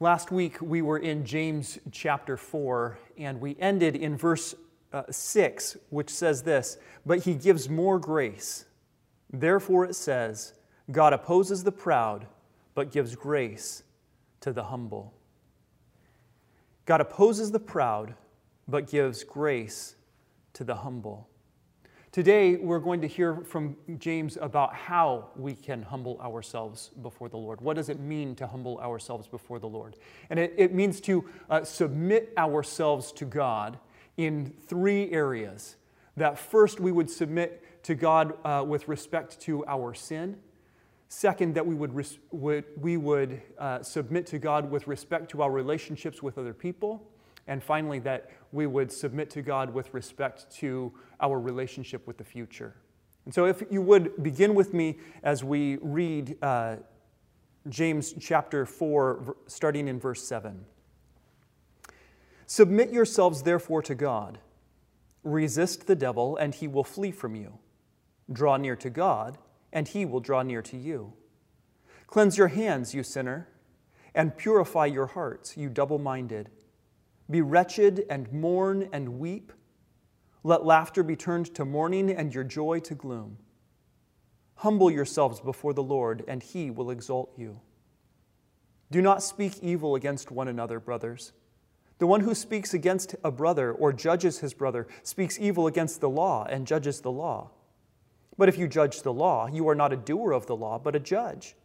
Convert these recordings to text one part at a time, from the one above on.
Last week we were in James chapter 4, and we ended in verse uh, 6, which says this But he gives more grace. Therefore it says, God opposes the proud, but gives grace to the humble. God opposes the proud, but gives grace to the humble. Today, we're going to hear from James about how we can humble ourselves before the Lord. What does it mean to humble ourselves before the Lord? And it, it means to uh, submit ourselves to God in three areas. That first, we would submit to God uh, with respect to our sin. Second, that we would, res- would we would uh, submit to God with respect to our relationships with other people. And finally, that we would submit to God with respect to our relationship with the future. And so, if you would begin with me as we read uh, James chapter 4, starting in verse 7. Submit yourselves, therefore, to God. Resist the devil, and he will flee from you. Draw near to God, and he will draw near to you. Cleanse your hands, you sinner, and purify your hearts, you double minded. Be wretched and mourn and weep. Let laughter be turned to mourning and your joy to gloom. Humble yourselves before the Lord, and he will exalt you. Do not speak evil against one another, brothers. The one who speaks against a brother or judges his brother speaks evil against the law and judges the law. But if you judge the law, you are not a doer of the law, but a judge.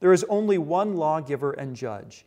There is only one lawgiver and judge,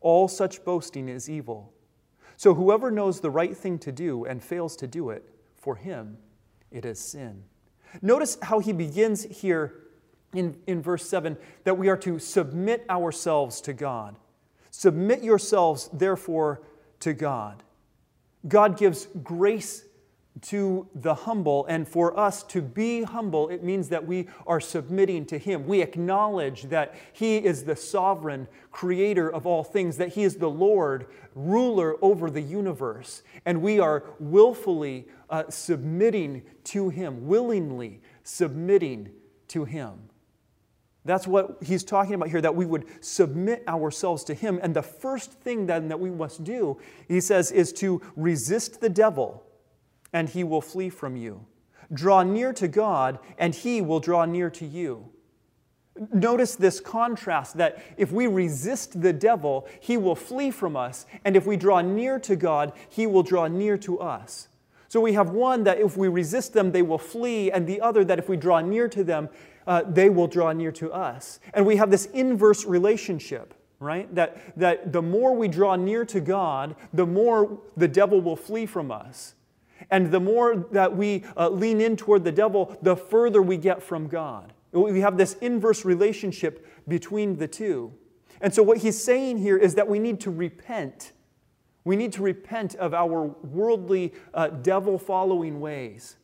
All such boasting is evil. So whoever knows the right thing to do and fails to do it, for him it is sin. Notice how he begins here in, in verse 7 that we are to submit ourselves to God. Submit yourselves, therefore, to God. God gives grace to the humble, and for us to be humble, it means that we are submitting to Him. We acknowledge that He is the sovereign creator of all things, that He is the Lord, ruler over the universe, and we are willfully uh, submitting to Him, willingly submitting to Him. That's what he's talking about here, that we would submit ourselves to him. And the first thing then that we must do, he says, is to resist the devil, and he will flee from you. Draw near to God, and he will draw near to you. Notice this contrast that if we resist the devil, he will flee from us, and if we draw near to God, he will draw near to us. So we have one that if we resist them, they will flee, and the other that if we draw near to them, uh, they will draw near to us. And we have this inverse relationship, right? That, that the more we draw near to God, the more the devil will flee from us. And the more that we uh, lean in toward the devil, the further we get from God. We have this inverse relationship between the two. And so, what he's saying here is that we need to repent. We need to repent of our worldly, uh, devil following ways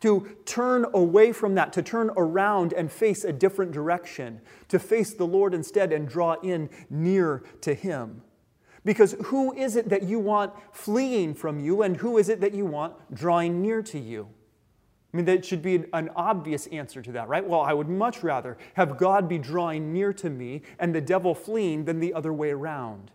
to turn away from that, to turn around and face a different direction, to face the Lord instead and draw in near to Him. Because who is it that you want fleeing from you, and who is it that you want drawing near to you? I mean, that should be an obvious answer to that, right? Well, I would much rather have God be drawing near to me and the devil fleeing than the other way around.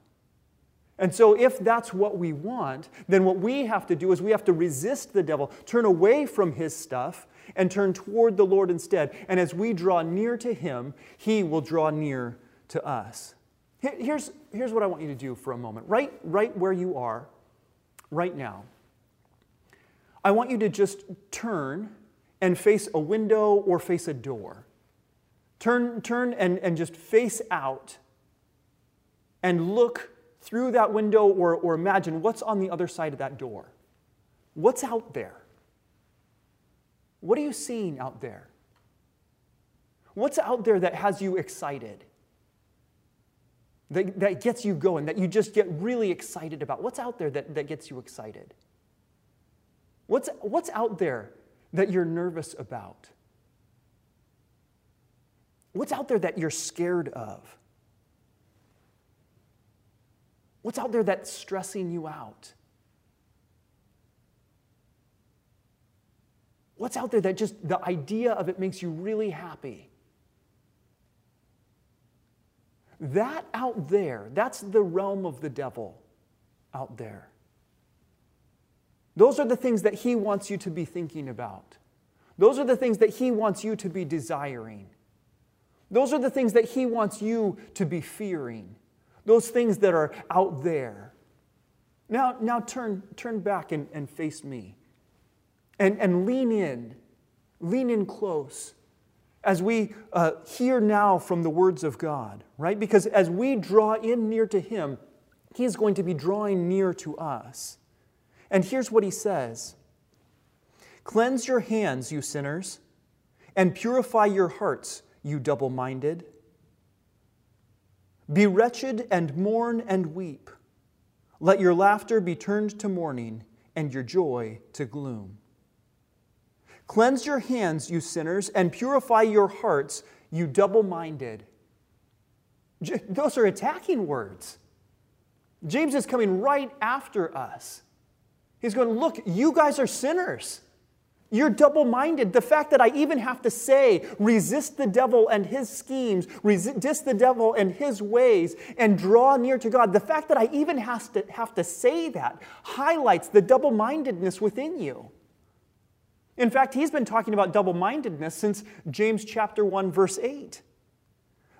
And so, if that's what we want, then what we have to do is we have to resist the devil, turn away from his stuff, and turn toward the Lord instead. And as we draw near to him, he will draw near to us. Here's, here's what I want you to do for a moment. Right, right where you are, right now, I want you to just turn and face a window or face a door. Turn, turn and, and just face out and look through that window or, or imagine what's on the other side of that door. What's out there? What are you seeing out there? What's out there that has you excited? That, that gets you going, that you just get really excited about? What's out there that, that gets you excited? What's, what's out there that you're nervous about? What's out there that you're scared of? What's out there that's stressing you out? What's out there that just the idea of it makes you really happy? That out there, that's the realm of the devil out there. Those are the things that he wants you to be thinking about. Those are the things that he wants you to be desiring. Those are the things that he wants you to be fearing. Those things that are out there. Now, now turn, turn back and, and face me. And, and lean in. Lean in close as we uh, hear now from the words of God, right? Because as we draw in near to Him, He is going to be drawing near to us. And here's what He says Cleanse your hands, you sinners, and purify your hearts, you double minded. Be wretched and mourn and weep. Let your laughter be turned to mourning and your joy to gloom. Cleanse your hands, you sinners, and purify your hearts, you double minded. Those are attacking words. James is coming right after us. He's going, Look, you guys are sinners. You're double minded. The fact that I even have to say, resist the devil and his schemes, resist the devil and his ways, and draw near to God, the fact that I even have to, have to say that highlights the double mindedness within you. In fact, he's been talking about double mindedness since James chapter 1, verse 8.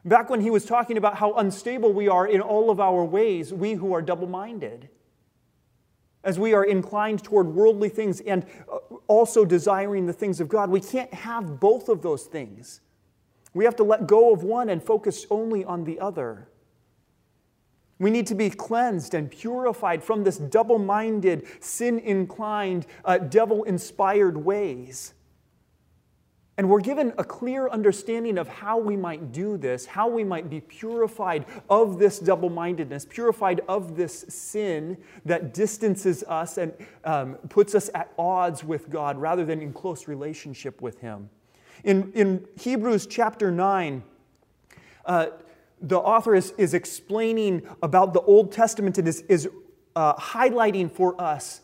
Back when he was talking about how unstable we are in all of our ways, we who are double minded. As we are inclined toward worldly things and uh, also desiring the things of God, we can't have both of those things. We have to let go of one and focus only on the other. We need to be cleansed and purified from this double minded, sin inclined, uh, devil inspired ways. And we're given a clear understanding of how we might do this, how we might be purified of this double mindedness, purified of this sin that distances us and um, puts us at odds with God rather than in close relationship with Him. In, in Hebrews chapter 9, uh, the author is, is explaining about the Old Testament and is, is uh, highlighting for us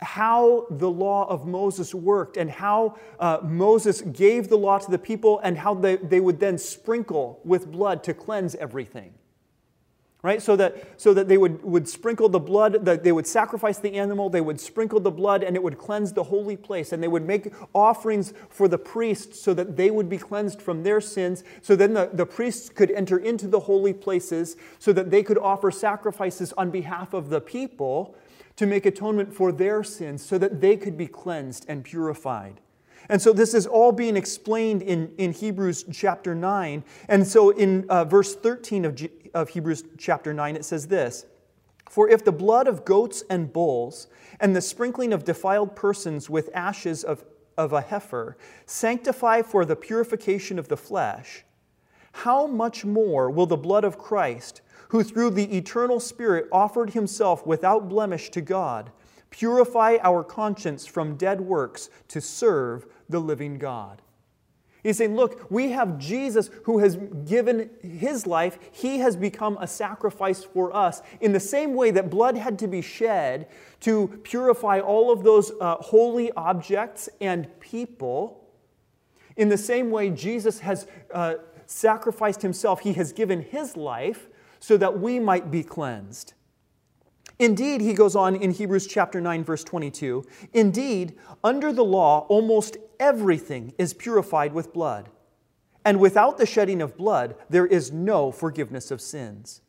how the law of Moses worked and how uh, Moses gave the law to the people and how they, they would then sprinkle with blood to cleanse everything right? So that so that they would, would sprinkle the blood that they would sacrifice the animal they would sprinkle the blood and it would cleanse the holy place. And they would make offerings for the priests so that they would be cleansed from their sins. So then the, the priests could enter into the holy places so that they could offer sacrifices on behalf of the people to make atonement for their sins so that they could be cleansed and purified and so this is all being explained in, in Hebrews chapter 9. And so in uh, verse 13 of, G, of Hebrews chapter 9, it says this For if the blood of goats and bulls and the sprinkling of defiled persons with ashes of, of a heifer sanctify for the purification of the flesh, how much more will the blood of Christ, who through the eternal Spirit offered himself without blemish to God, purify our conscience from dead works to serve the living God. He's saying, Look, we have Jesus who has given his life. He has become a sacrifice for us in the same way that blood had to be shed to purify all of those uh, holy objects and people. In the same way, Jesus has uh, sacrificed himself. He has given his life so that we might be cleansed. Indeed, he goes on in Hebrews chapter 9 verse 22, indeed, under the law almost everything is purified with blood. And without the shedding of blood, there is no forgiveness of sins.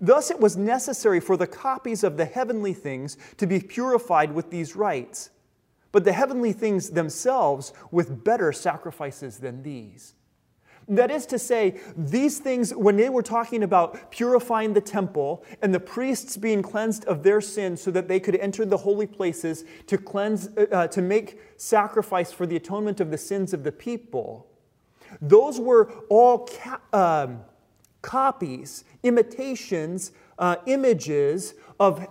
Thus, it was necessary for the copies of the heavenly things to be purified with these rites, but the heavenly things themselves with better sacrifices than these. That is to say, these things, when they were talking about purifying the temple and the priests being cleansed of their sins so that they could enter the holy places to cleanse, uh, to make sacrifice for the atonement of the sins of the people, those were all ca- um, copies, imitations, uh, images of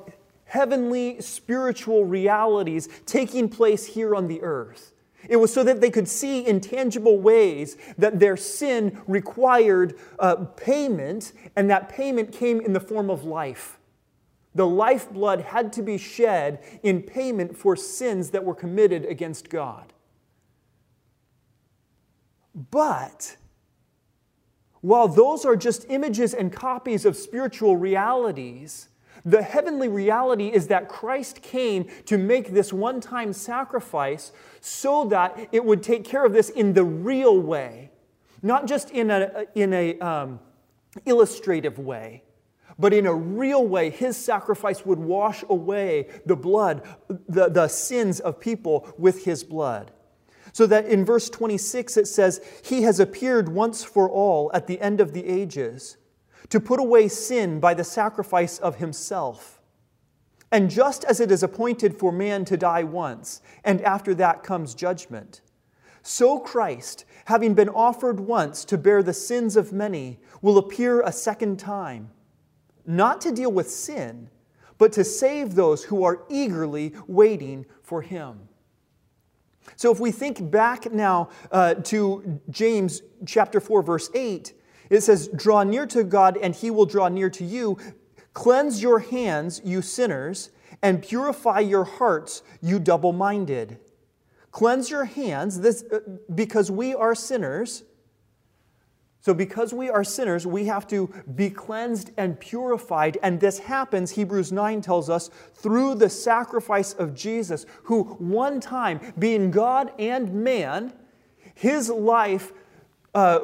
heavenly spiritual realities taking place here on the earth. It was so that they could see in tangible ways that their sin required uh, payment, and that payment came in the form of life. The lifeblood had to be shed in payment for sins that were committed against God. But while those are just images and copies of spiritual realities, the heavenly reality is that Christ came to make this one time sacrifice so that it would take care of this in the real way, not just in an in a, um, illustrative way, but in a real way. His sacrifice would wash away the blood, the, the sins of people with his blood. So that in verse 26 it says, He has appeared once for all at the end of the ages to put away sin by the sacrifice of Himself. And just as it is appointed for man to die once, and after that comes judgment, so Christ, having been offered once to bear the sins of many, will appear a second time, not to deal with sin, but to save those who are eagerly waiting for Him. So if we think back now uh, to James chapter 4, verse 8, it says, Draw near to God, and he will draw near to you. Cleanse your hands, you sinners, and purify your hearts, you double minded. Cleanse your hands, this, uh, because we are sinners so, because we are sinners, we have to be cleansed and purified. And this happens, Hebrews 9 tells us, through the sacrifice of Jesus, who one time, being God and man, his life uh,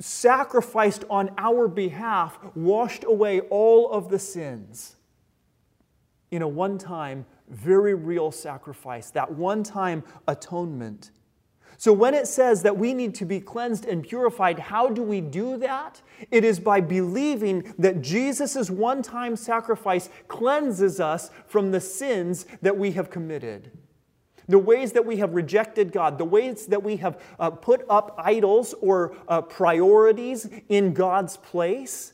sacrificed on our behalf, washed away all of the sins in a one time, very real sacrifice, that one time atonement. So, when it says that we need to be cleansed and purified, how do we do that? It is by believing that Jesus' one time sacrifice cleanses us from the sins that we have committed. The ways that we have rejected God, the ways that we have uh, put up idols or uh, priorities in God's place.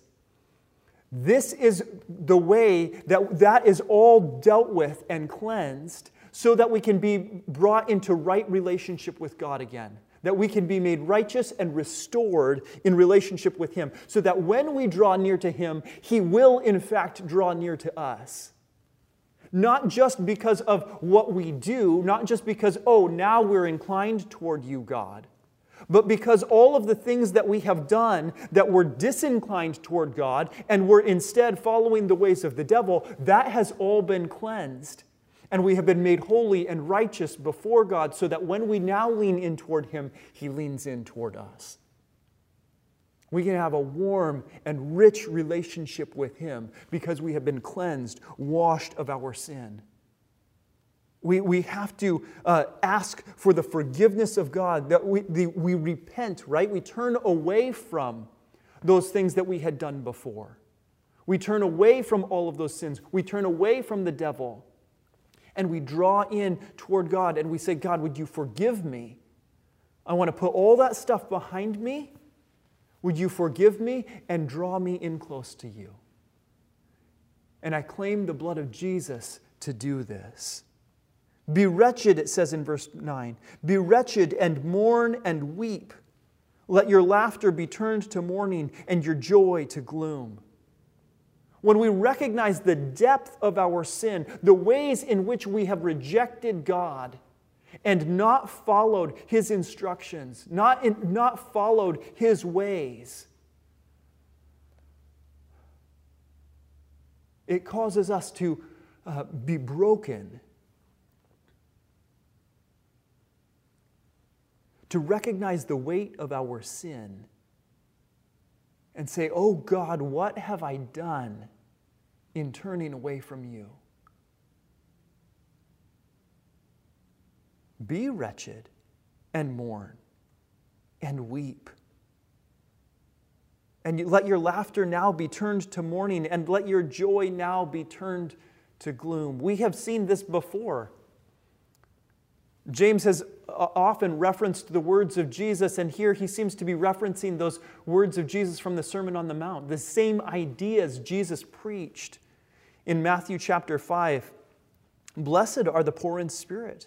This is the way that that is all dealt with and cleansed so that we can be brought into right relationship with God again. That we can be made righteous and restored in relationship with Him. So that when we draw near to Him, He will, in fact, draw near to us. Not just because of what we do, not just because, oh, now we're inclined toward you, God, but because all of the things that we have done that were disinclined toward God and were instead following the ways of the devil, that has all been cleansed and we have been made holy and righteous before God, so that when we now lean in toward Him, He leans in toward us. We can have a warm and rich relationship with Him because we have been cleansed, washed of our sin. We, we have to uh, ask for the forgiveness of God, that we, the, we repent, right? We turn away from those things that we had done before. We turn away from all of those sins. We turn away from the devil and we draw in toward God and we say, God, would you forgive me? I want to put all that stuff behind me. Would you forgive me and draw me in close to you? And I claim the blood of Jesus to do this. Be wretched, it says in verse 9. Be wretched and mourn and weep. Let your laughter be turned to mourning and your joy to gloom when we recognize the depth of our sin, the ways in which we have rejected God and not followed His instructions, not, in, not followed His ways, it causes us to uh, be broken. To recognize the weight of our sin and say, Oh God, what have I done in turning away from you? Be wretched and mourn and weep. And let your laughter now be turned to mourning, and let your joy now be turned to gloom. We have seen this before. James has uh, often referenced the words of Jesus, and here he seems to be referencing those words of Jesus from the Sermon on the Mount, the same ideas Jesus preached in Matthew chapter 5. Blessed are the poor in spirit,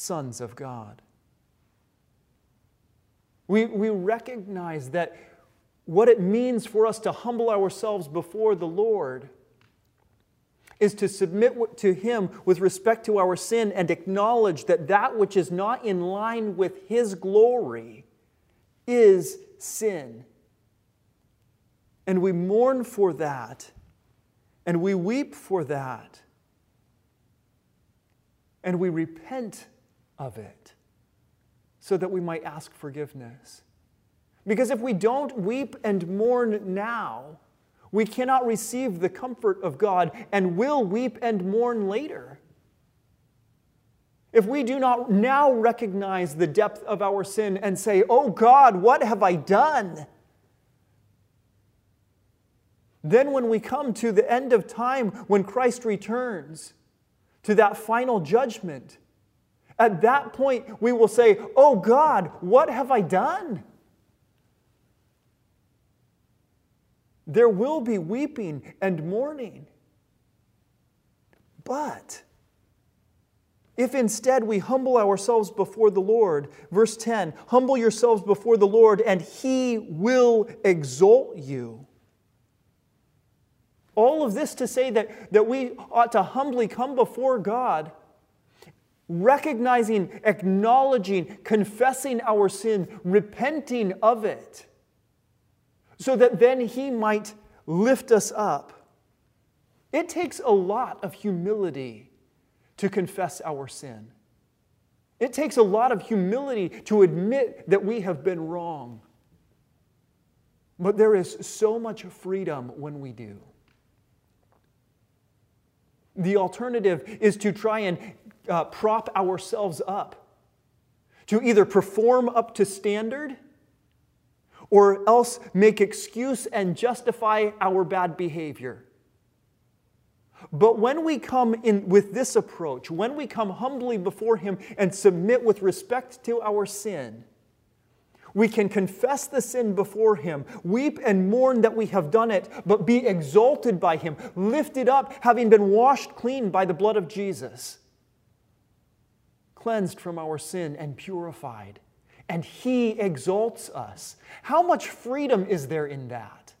sons of God. We, we recognize that what it means for us to humble ourselves before the Lord is to submit to Him with respect to our sin and acknowledge that that which is not in line with His glory is sin. And we mourn for that, and we weep for that, and we repent of it so that we might ask forgiveness. Because if we don't weep and mourn now, we cannot receive the comfort of God and will weep and mourn later. If we do not now recognize the depth of our sin and say, Oh God, what have I done? Then, when we come to the end of time, when Christ returns to that final judgment, at that point we will say, Oh God, what have I done? There will be weeping and mourning. But if instead we humble ourselves before the Lord, verse 10 humble yourselves before the Lord, and he will exalt you. All of this to say that, that we ought to humbly come before God, recognizing, acknowledging, confessing our sin, repenting of it so that then He might lift us up. It takes a lot of humility to confess our sin. It takes a lot of humility to admit that we have been wrong. But there is so much freedom when we do. The alternative is to try and uh, prop ourselves up, to either perform up to standard or else make excuse and justify our bad behavior. But when we come in with this approach, when we come humbly before Him and submit with respect to our sin, we can confess the sin before Him, weep and mourn that we have done it, but be exalted by Him, lifted up, having been washed clean by the blood of Jesus, cleansed from our sin and purified and He exalts us. How much freedom is there in that?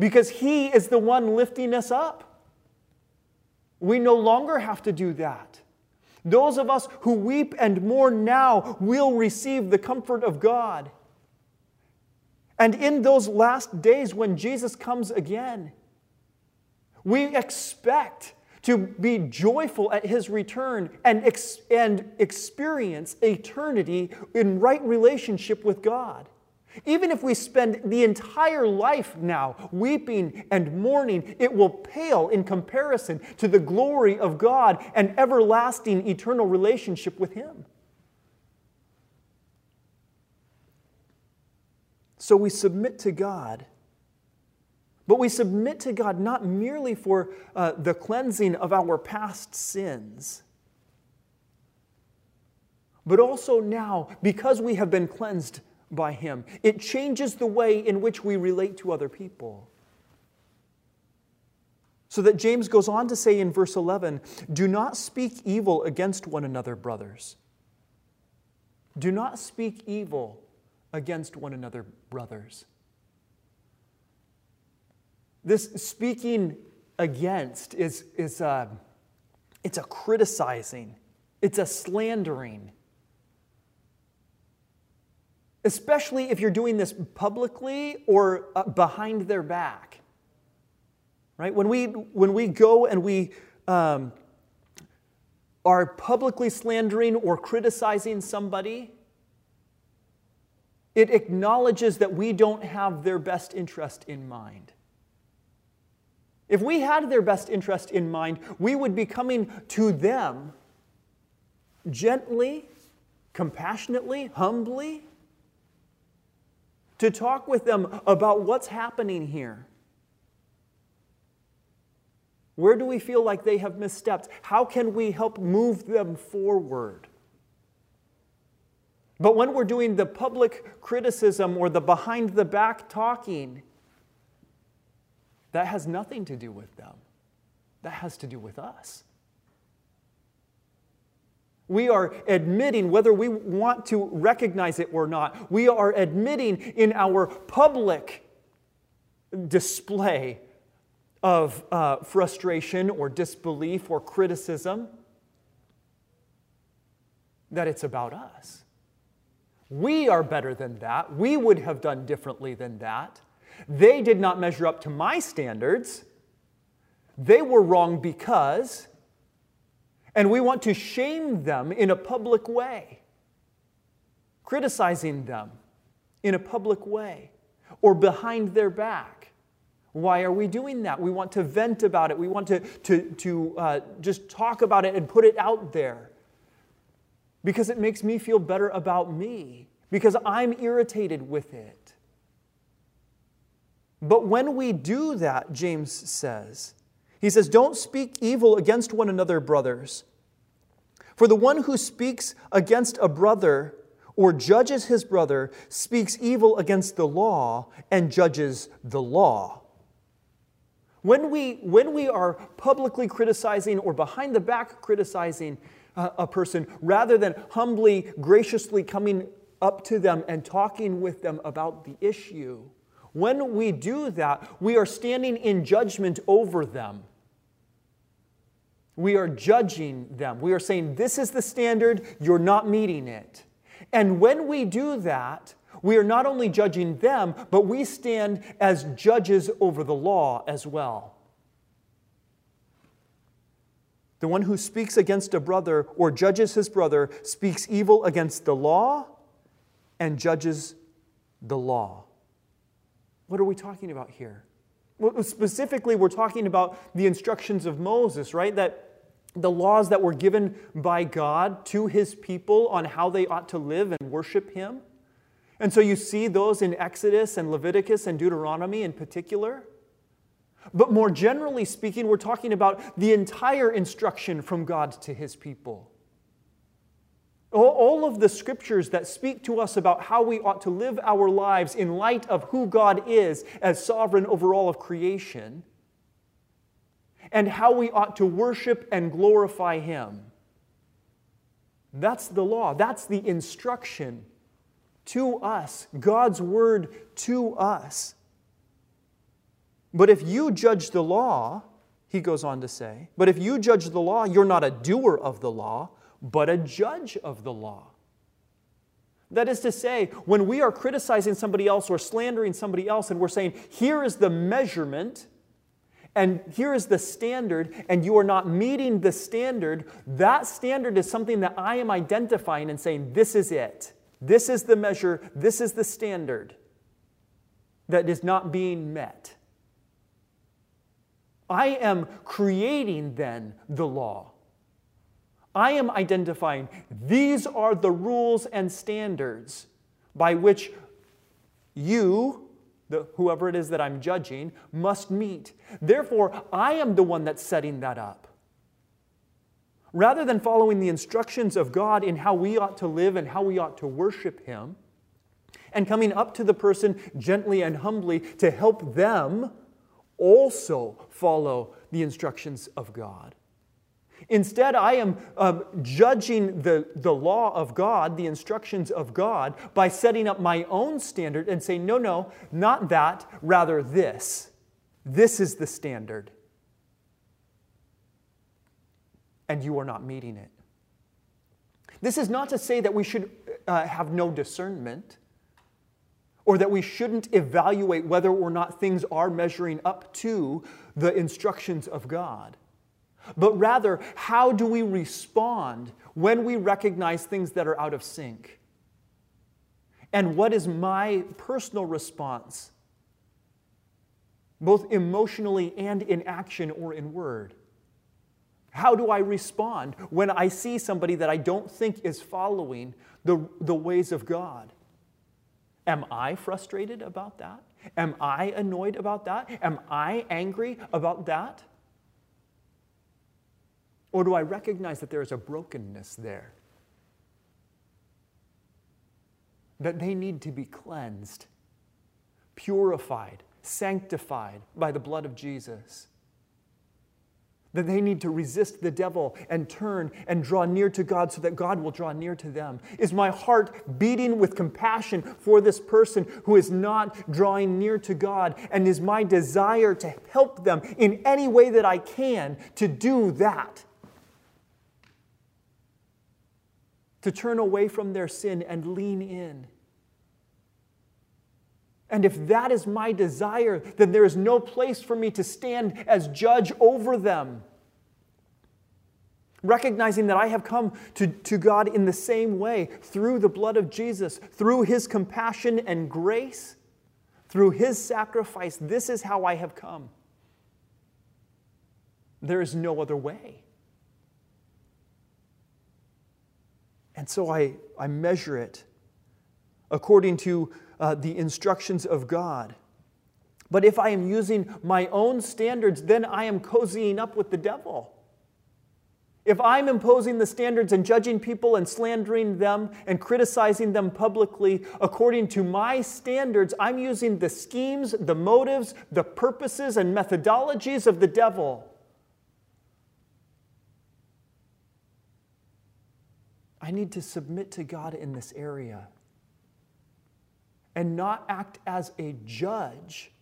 Because He is the one lifting us up. We no longer have to do that. Those of us who weep and mourn now will receive the comfort of God. And in those last days when Jesus comes again, we expect to be joyful at his return and, ex- and experience eternity in right relationship with God. Even if we spend the entire life now weeping and mourning, it will pale in comparison to the glory of God and everlasting eternal relationship with Him. So we submit to God but we submit to God not merely for uh, the cleansing of our past sins, but also now because we have been cleansed by Him. It changes the way in which we relate to other people. So that James goes on to say in verse 11 Do not speak evil against one another, brothers. Do not speak evil against one another, brothers. This speaking against is, is a, it's a criticizing, it's a slandering. Especially if you're doing this publicly or uh, behind their back. Right? When we, when we go and we, um, are publicly slandering or criticizing somebody, it acknowledges that we don't have their best interest in mind. If we had their best interest in mind, we would be coming to them gently, compassionately, humbly, to talk with them about what's happening here. Where do we feel like they have misstepped? How can we help move them forward? But when we're doing the public criticism or the behind the back talking, that has nothing to do with them. That has to do with us. We are admitting, whether we want to recognize it or not, we are admitting in our public display of uh, frustration or disbelief or criticism that it's about us. We are better than that. We would have done differently than that. They did not measure up to my standards. They were wrong because, and we want to shame them in a public way, criticizing them in a public way or behind their back. Why are we doing that? We want to vent about it. We want to, to, to uh, just talk about it and put it out there because it makes me feel better about me, because I'm irritated with it. But when we do that, James says, he says, Don't speak evil against one another, brothers. For the one who speaks against a brother or judges his brother speaks evil against the law and judges the law. When we, when we are publicly criticizing or behind the back criticizing a, a person, rather than humbly, graciously coming up to them and talking with them about the issue, when we do that, we are standing in judgment over them. We are judging them. We are saying, This is the standard, you're not meeting it. And when we do that, we are not only judging them, but we stand as judges over the law as well. The one who speaks against a brother or judges his brother speaks evil against the law and judges the law. What are we talking about here? Well, specifically, we're talking about the instructions of Moses, right? That the laws that were given by God to his people on how they ought to live and worship him. And so you see those in Exodus and Leviticus and Deuteronomy in particular. But more generally speaking, we're talking about the entire instruction from God to his people. All of the scriptures that speak to us about how we ought to live our lives in light of who God is as sovereign over all of creation, and how we ought to worship and glorify Him. That's the law, that's the instruction to us, God's word to us. But if you judge the law, he goes on to say, but if you judge the law, you're not a doer of the law but a judge of the law. That is to say, when we are criticizing somebody else or slandering somebody else and we're saying, here is the measurement and here is the standard, and you are not meeting the standard, that standard is something that I am identifying and saying, this is it. This is the measure, this is the standard that is not being met. I am creating then the law. I am identifying these are the rules and standards by which you, the, whoever it is that I'm judging, must meet. Therefore, I am the one that's setting that up. Rather than following the instructions of God in how we ought to live and how we ought to worship Him, and coming up to the person gently and humbly to help them also follow the instructions of God. Instead, I am um, judging the, the law of God, the instructions of God, by setting up my own standard and saying, no, no, not that, rather this. This is the standard. And you are not meeting it. This is not to say that we should uh, have no discernment or that we shouldn't evaluate whether or not things are measuring up to the instructions of God. But rather, how do we respond when we recognize things that are out of sync? And what is my personal response, both emotionally and in action or in word? How do I respond when I see somebody that I don't think is following the, the ways of God? Am I frustrated about that? Am I annoyed about that? Am I angry about that? Or do I recognize that there is a brokenness there? That they need to be cleansed, purified, sanctified by the blood of Jesus that they need to resist the devil and turn and draw near to God so that God will draw near to them? Is my heart beating with compassion for this person who is not drawing near to God? And is my desire to help them in any way that I can to do that? To turn away from their sin and lean in. And if that is my desire, then there is no place for me to stand as judge over them. Recognizing that I have come to, to God in the same way through the blood of Jesus, through his compassion and grace, through his sacrifice, this is how I have come. There is no other way. And so I, I measure it according to uh, the instructions of God. But if I am using my own standards, then I am cozying up with the devil. If I'm imposing the standards and judging people and slandering them and criticizing them publicly according to my standards, I'm using the schemes, the motives, the purposes, and methodologies of the devil. I need to submit to God in this area and not act as a judge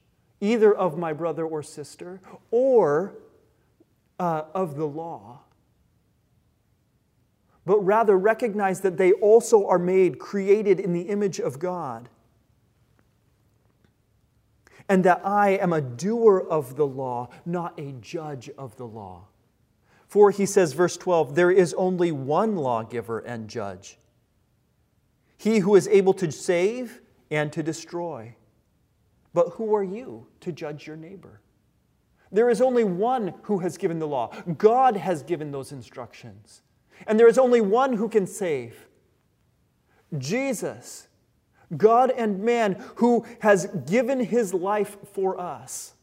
either of my brother or sister or uh, of the law, but rather recognize that they also are made, created in the image of God. And that I am a doer of the law, not a judge of the law. For he says, verse 12, there is only one lawgiver and judge. He who is able to save and to destroy. But who are you to judge your neighbor? There is only one who has given the law. God has given those instructions. And there is only one who can save Jesus, God and man, who has given his life for us.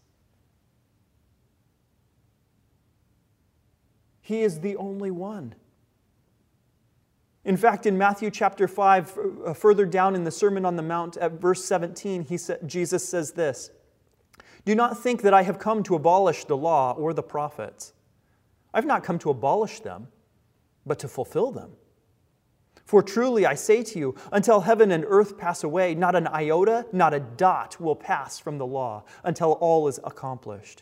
He is the only one. In fact, in Matthew chapter 5, uh, further down in the Sermon on the Mount at verse 17, he sa- Jesus says this Do not think that I have come to abolish the law or the prophets. I've not come to abolish them, but to fulfill them. For truly I say to you, until heaven and earth pass away, not an iota, not a dot will pass from the law until all is accomplished.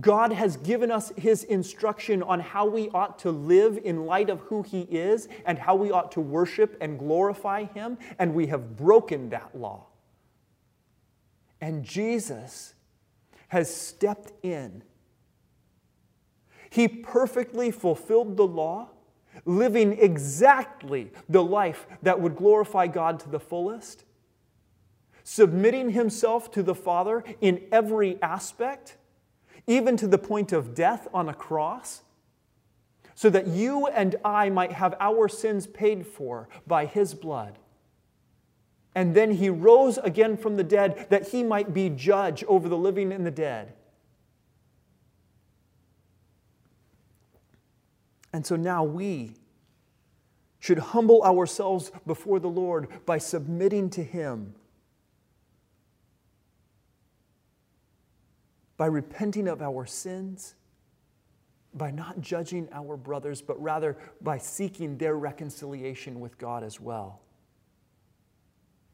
God has given us his instruction on how we ought to live in light of who he is and how we ought to worship and glorify him, and we have broken that law. And Jesus has stepped in. He perfectly fulfilled the law, living exactly the life that would glorify God to the fullest, submitting himself to the Father in every aspect even to the point of death on a cross, so that you and I might have our sins paid for by his blood. And then he rose again from the dead that he might be judge over the living and the dead. And so now we should humble ourselves before the Lord by submitting to him by repenting of our sins, by not judging our brothers, but rather by seeking their reconciliation with God as well.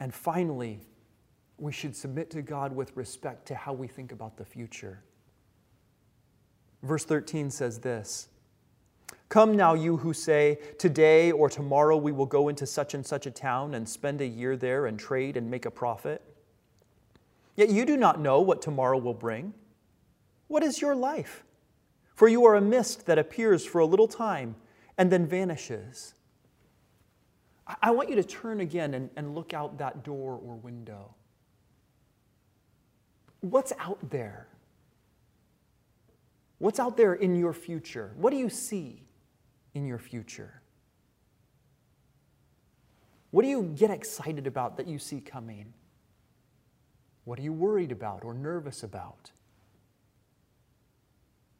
And finally, we should submit to God with respect to how we think about the future. Verse 13 says this Come now, you who say, Today or tomorrow we will go into such and such a town and spend a year there and trade and make a profit. Yet you do not know what tomorrow will bring. What is your life? For you are a mist that appears for a little time and then vanishes. I want you to turn again and, and look out that door or window. What's out there? What's out there in your future? What do you see in your future? What do you get excited about that you see coming? What are you worried about or nervous about?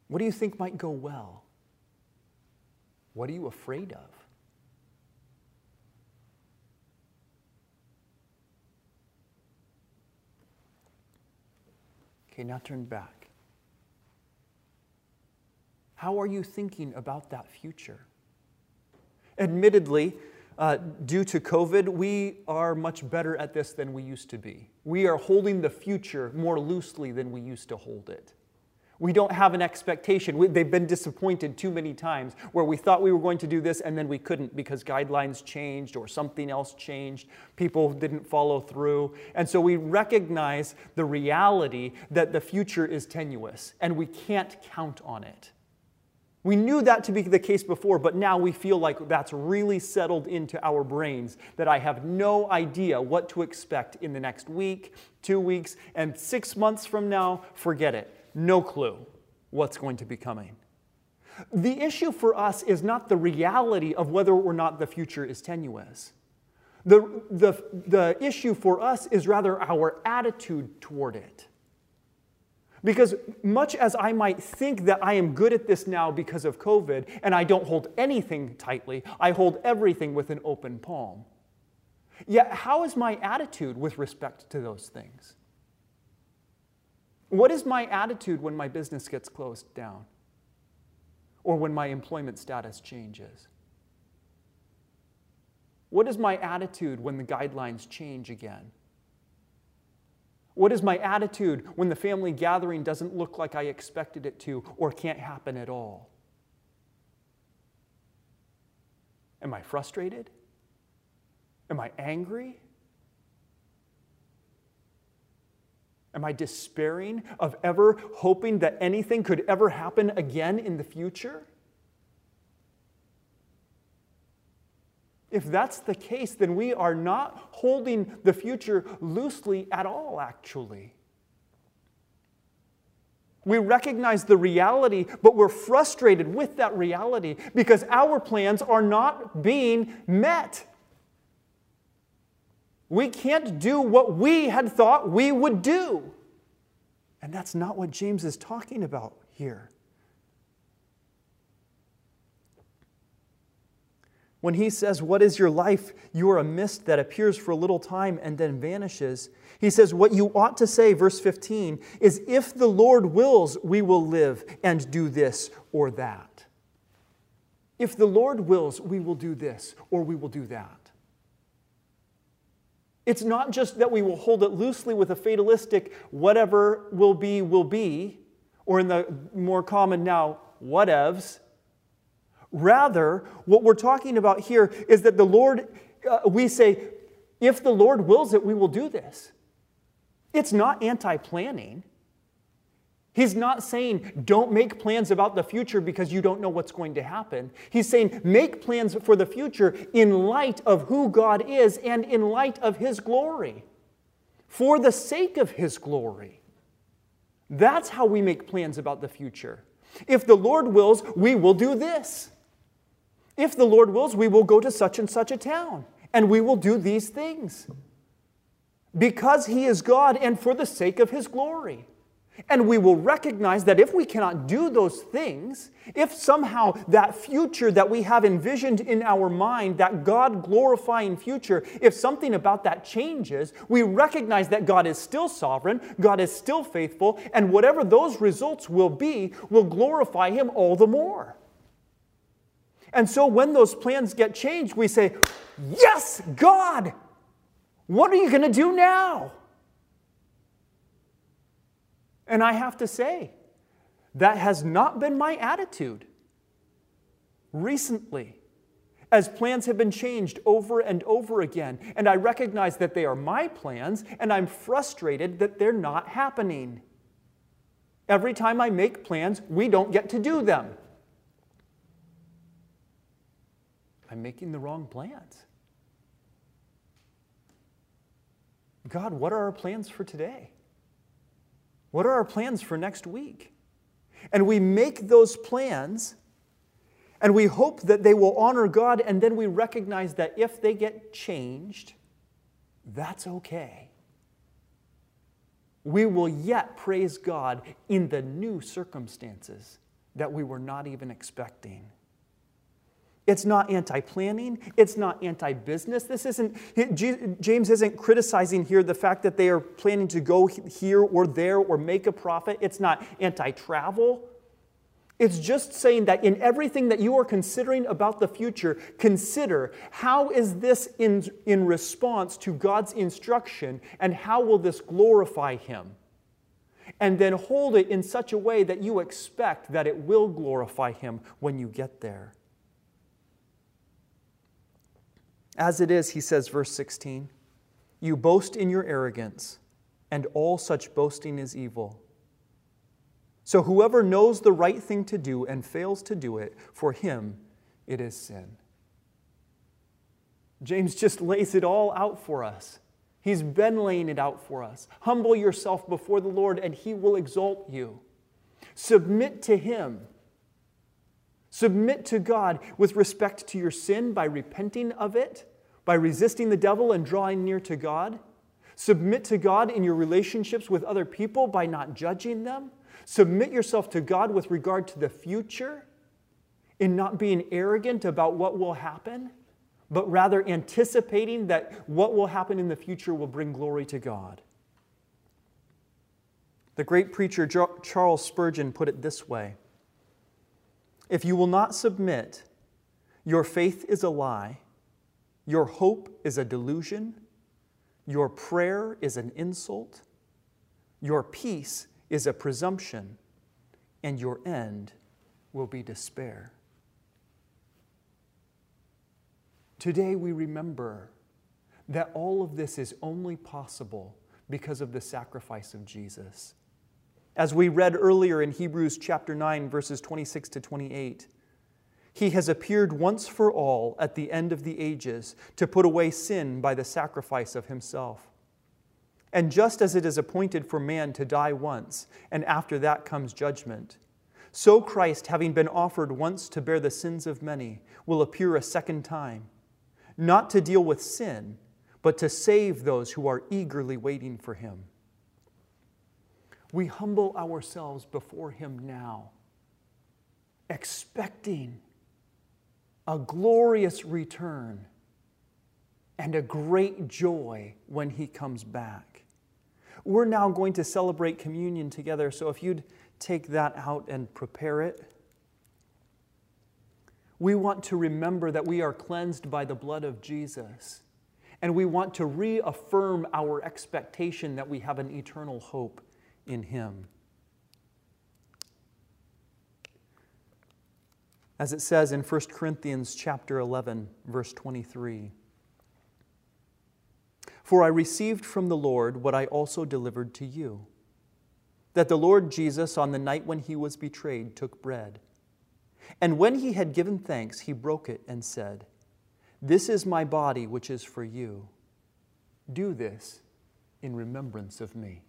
What do you think might go well? What are you afraid of? Okay, now turn back. How are you thinking about that future? Admittedly, uh, due to COVID, we are much better at this than we used to be. We are holding the future more loosely than we used to hold it. We don't have an expectation. We, they've been disappointed too many times where we thought we were going to do this and then we couldn't because guidelines changed or something else changed. People didn't follow through. And so we recognize the reality that the future is tenuous and we can't count on it. We knew that to be the case before, but now we feel like that's really settled into our brains that I have no idea what to expect in the next week, two weeks, and six months from now, forget it no clue what's going to be coming. The issue for us is not the reality of whether or not the future is tenuous. The, the, the issue for us is rather our attitude toward it. Because much as I might think that I am good at this now because of COVID, and I don't hold anything tightly, I hold everything with an open palm. Yet, how is my attitude with respect to those things? What is my attitude when my business gets closed down? Or when my employment status changes? What is my attitude when the guidelines change again? What is my attitude when the family gathering doesn't look like I expected it to or can't happen at all? Am I frustrated? Am I angry? Am I despairing of ever hoping that anything could ever happen again in the future? If that's the case, then we are not holding the future loosely at all, actually. We recognize the reality, but we're frustrated with that reality because our plans are not being met. We can't do what we had thought we would do. And that's not what James is talking about here. When he says, What is your life? You are a mist that appears for a little time and then vanishes. He says, What you ought to say, verse 15, is, If the Lord wills, we will live and do this or that. If the Lord wills, we will do this or we will do that. It's not just that we will hold it loosely with a fatalistic, whatever will be, will be, or in the more common now, whatevs. Rather, what we're talking about here is that the Lord, uh, we say, if the Lord wills it, we will do this. It's not anti planning. He's not saying don't make plans about the future because you don't know what's going to happen. He's saying make plans for the future in light of who God is and in light of His glory, for the sake of His glory. That's how we make plans about the future. If the Lord wills, we will do this. If the Lord wills, we will go to such and such a town and we will do these things because He is God and for the sake of His glory. And we will recognize that if we cannot do those things, if somehow that future that we have envisioned in our mind, that God glorifying future, if something about that changes, we recognize that God is still sovereign, God is still faithful, and whatever those results will be, will glorify Him all the more. And so when those plans get changed, we say, Yes, God, what are you going to do now? And I have to say, that has not been my attitude recently as plans have been changed over and over again. And I recognize that they are my plans, and I'm frustrated that they're not happening. Every time I make plans, we don't get to do them. I'm making the wrong plans. God, what are our plans for today? What are our plans for next week? And we make those plans and we hope that they will honor God, and then we recognize that if they get changed, that's okay. We will yet praise God in the new circumstances that we were not even expecting. It's not anti planning. It's not anti business. This isn't, James isn't criticizing here the fact that they are planning to go here or there or make a profit. It's not anti travel. It's just saying that in everything that you are considering about the future, consider how is this in, in response to God's instruction and how will this glorify Him? And then hold it in such a way that you expect that it will glorify Him when you get there. As it is, he says, verse 16, you boast in your arrogance, and all such boasting is evil. So whoever knows the right thing to do and fails to do it, for him it is sin. James just lays it all out for us. He's been laying it out for us. Humble yourself before the Lord, and he will exalt you. Submit to him. Submit to God with respect to your sin by repenting of it, by resisting the devil and drawing near to God. Submit to God in your relationships with other people by not judging them. Submit yourself to God with regard to the future in not being arrogant about what will happen, but rather anticipating that what will happen in the future will bring glory to God. The great preacher Charles Spurgeon put it this way If you will not submit, your faith is a lie, your hope is a delusion, your prayer is an insult, your peace is a presumption, and your end will be despair. Today we remember that all of this is only possible because of the sacrifice of Jesus. As we read earlier in Hebrews chapter 9, verses 26 to 28, he has appeared once for all at the end of the ages to put away sin by the sacrifice of himself. And just as it is appointed for man to die once, and after that comes judgment, so Christ, having been offered once to bear the sins of many, will appear a second time, not to deal with sin, but to save those who are eagerly waiting for him. We humble ourselves before him now, expecting a glorious return and a great joy when he comes back. We're now going to celebrate communion together, so if you'd take that out and prepare it. We want to remember that we are cleansed by the blood of Jesus, and we want to reaffirm our expectation that we have an eternal hope in Him. As it says in 1 Corinthians chapter 11 verse 23, for I received from the Lord what I also delivered to you that the Lord Jesus, on the night when he was betrayed, took bread. And when he had given thanks, he broke it and said, This is my body, which is for you. Do this in remembrance of me.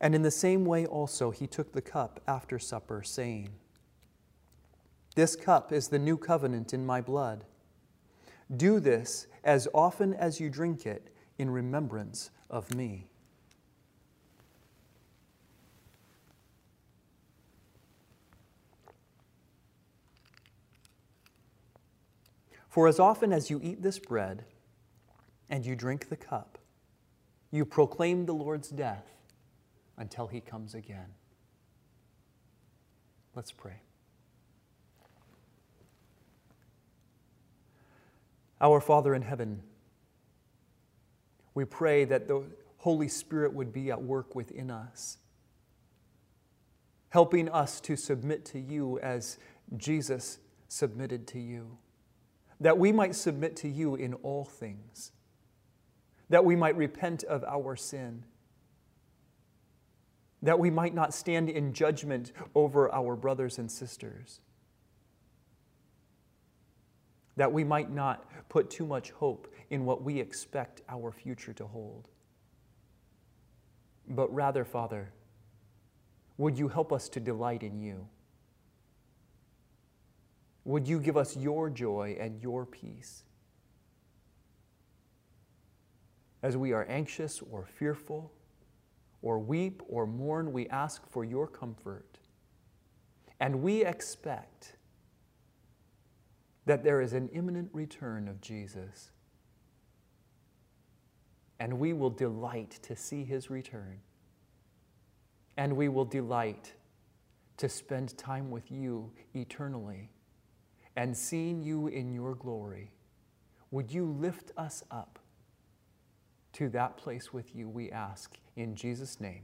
And in the same way also he took the cup after supper, saying, This cup is the new covenant in my blood. Do this as often as you drink it in remembrance of me. For as often as you eat this bread and you drink the cup, you proclaim the Lord's death until he comes again. Let's pray. Our Father in heaven, we pray that the Holy Spirit would be at work within us, helping us to submit to you as Jesus submitted to you, that we might submit to you in all things, that we might repent of our sin that we might not stand in judgment over our brothers and sisters that we might not put too much hope in what we expect our future to hold. But rather, Father, would you help us to delight in you? Would you give us your joy and your peace? As we are anxious or fearful, or weep or mourn, we ask for your comfort. And we expect that there is an imminent return of Jesus. And we will delight to see his return. And we will delight to spend time with you eternally and seeing you in your glory. Would you lift us up to that place with you, we ask, in Jesus' name.